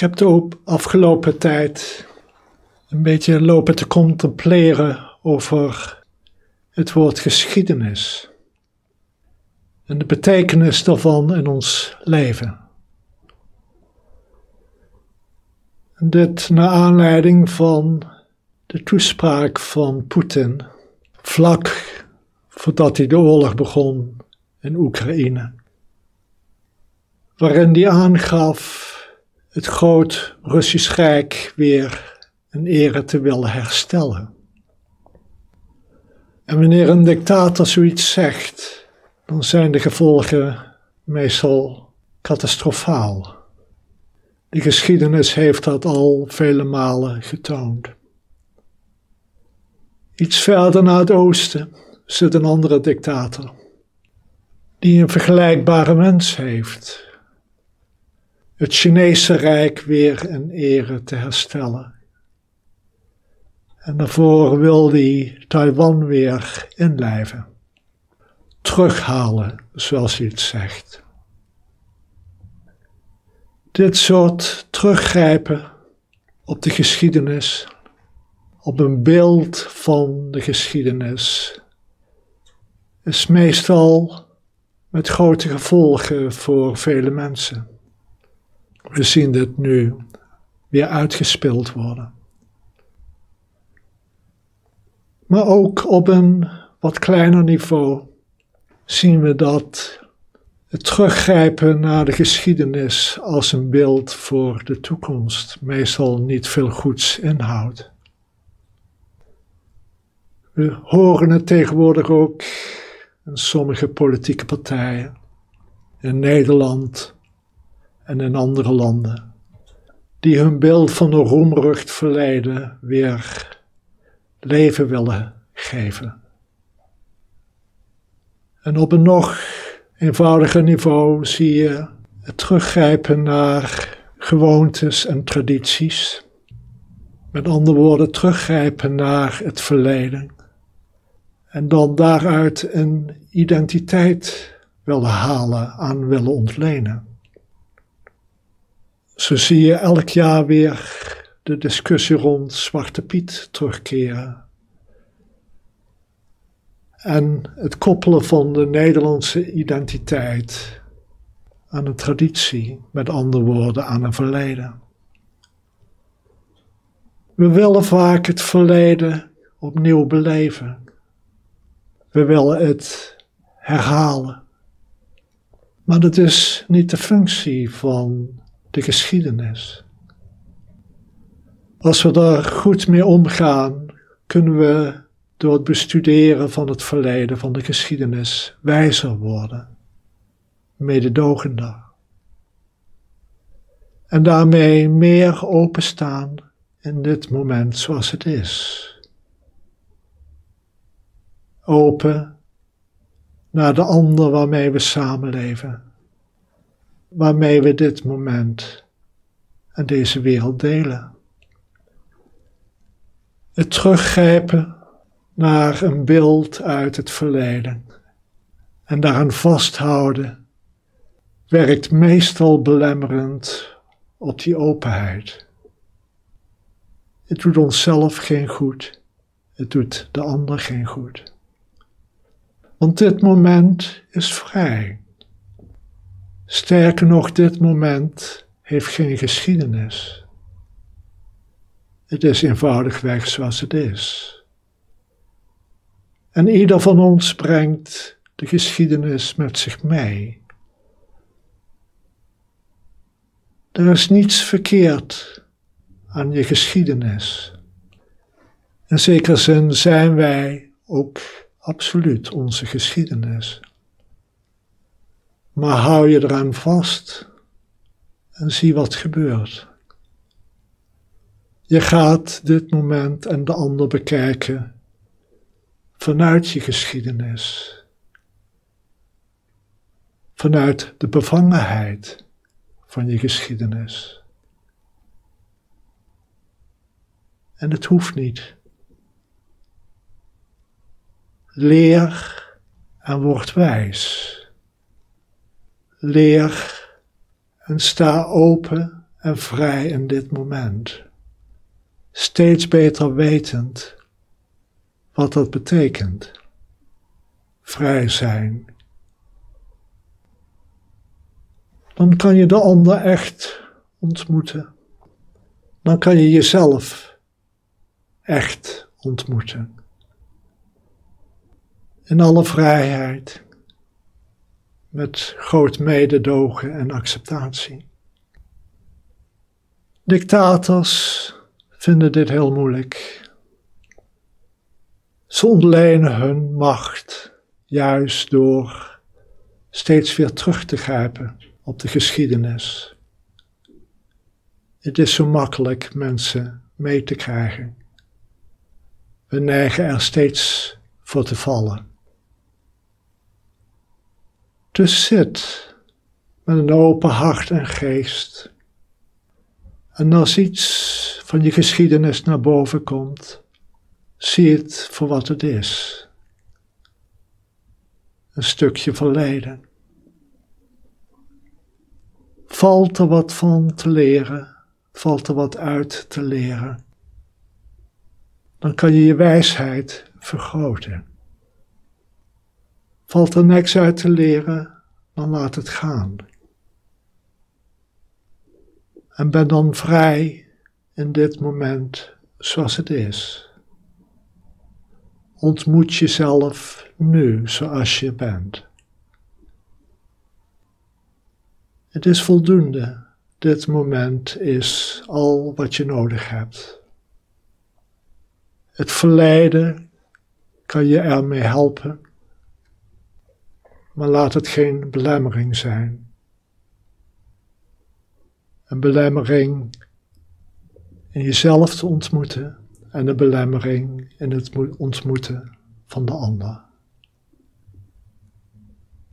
Ik heb de afgelopen tijd een beetje lopen te contempleren over het woord geschiedenis en de betekenis daarvan in ons leven. Dit naar aanleiding van de toespraak van Poetin vlak voordat hij de oorlog begon in Oekraïne, waarin hij aangaf het groot Russisch Rijk weer een ere te willen herstellen. En wanneer een dictator zoiets zegt, dan zijn de gevolgen meestal catastrofaal. De geschiedenis heeft dat al vele malen getoond. Iets verder naar het oosten zit een andere dictator, die een vergelijkbare mens heeft. Het Chinese Rijk weer in ere te herstellen. En daarvoor wil hij Taiwan weer inlijven. Terughalen, zoals hij het zegt. Dit soort teruggrijpen op de geschiedenis, op een beeld van de geschiedenis, is meestal met grote gevolgen voor vele mensen. We zien dit nu weer uitgespeeld worden. Maar ook op een wat kleiner niveau zien we dat het teruggrijpen naar de geschiedenis als een beeld voor de toekomst meestal niet veel goeds inhoudt. We horen het tegenwoordig ook in sommige politieke partijen, in Nederland en in andere landen, die hun beeld van een roemrucht verleden weer leven willen geven. En op een nog eenvoudiger niveau zie je het teruggrijpen naar gewoontes en tradities. Met andere woorden, teruggrijpen naar het verleden. En dan daaruit een identiteit willen halen, aan willen ontlenen. Zo zie je elk jaar weer de discussie rond Zwarte Piet terugkeren. En het koppelen van de Nederlandse identiteit aan een traditie, met andere woorden aan een verleden. We willen vaak het verleden opnieuw beleven. We willen het herhalen. Maar dat is niet de functie van de geschiedenis. Als we daar goed mee omgaan, kunnen we door het bestuderen van het verleden, van de geschiedenis, wijzer worden, mededogender. En daarmee meer openstaan in dit moment zoals het is. Open naar de ander waarmee we samenleven, waarmee we dit moment en deze wereld delen. Het teruggrijpen naar een beeld uit het verleden en daaraan vasthouden werkt meestal belemmerend op die openheid. Het doet onszelf geen goed, het doet de ander geen goed. Want dit moment is vrij. Sterker nog, dit moment heeft geen geschiedenis. Het is eenvoudigweg zoals het is. En ieder van ons brengt de geschiedenis met zich mee. Er is niets verkeerd aan je geschiedenis. In zekere zin zijn wij ook absoluut onze geschiedenis. Maar hou je eraan vast en zie wat gebeurt. Je gaat dit moment en de ander bekijken vanuit je geschiedenis, vanuit de bevangenheid van je geschiedenis. En het hoeft niet. Leer en word wijs. Leer en sta open en vrij in dit moment. Steeds beter wetend wat dat betekent. Vrij zijn. Dan kan je de ander echt ontmoeten. Dan kan je jezelf echt ontmoeten. In alle vrijheid, met groot mededogen en acceptatie. Dictators vinden dit heel moeilijk. Ze ontlenen hun macht juist door steeds weer terug te grijpen op de geschiedenis. Het is zo makkelijk mensen mee te krijgen. We neigen er steeds voor te vallen. Dus zit met een open hart en geest. En als iets van je geschiedenis naar boven komt, zie het voor wat het is. Een stukje verleden. Valt er wat van te leren, valt er wat uit te leren, dan kan je je wijsheid vergroten. Valt er niks uit te leren, dan laat het gaan. En ben dan vrij in dit moment zoals het is. Ontmoet jezelf nu zoals je bent. Het is voldoende. Dit moment is al wat je nodig hebt. Het verleden kan je ermee helpen maar laat het geen belemmering zijn. Een belemmering in jezelf te ontmoeten en een belemmering in het ontmoeten van de ander.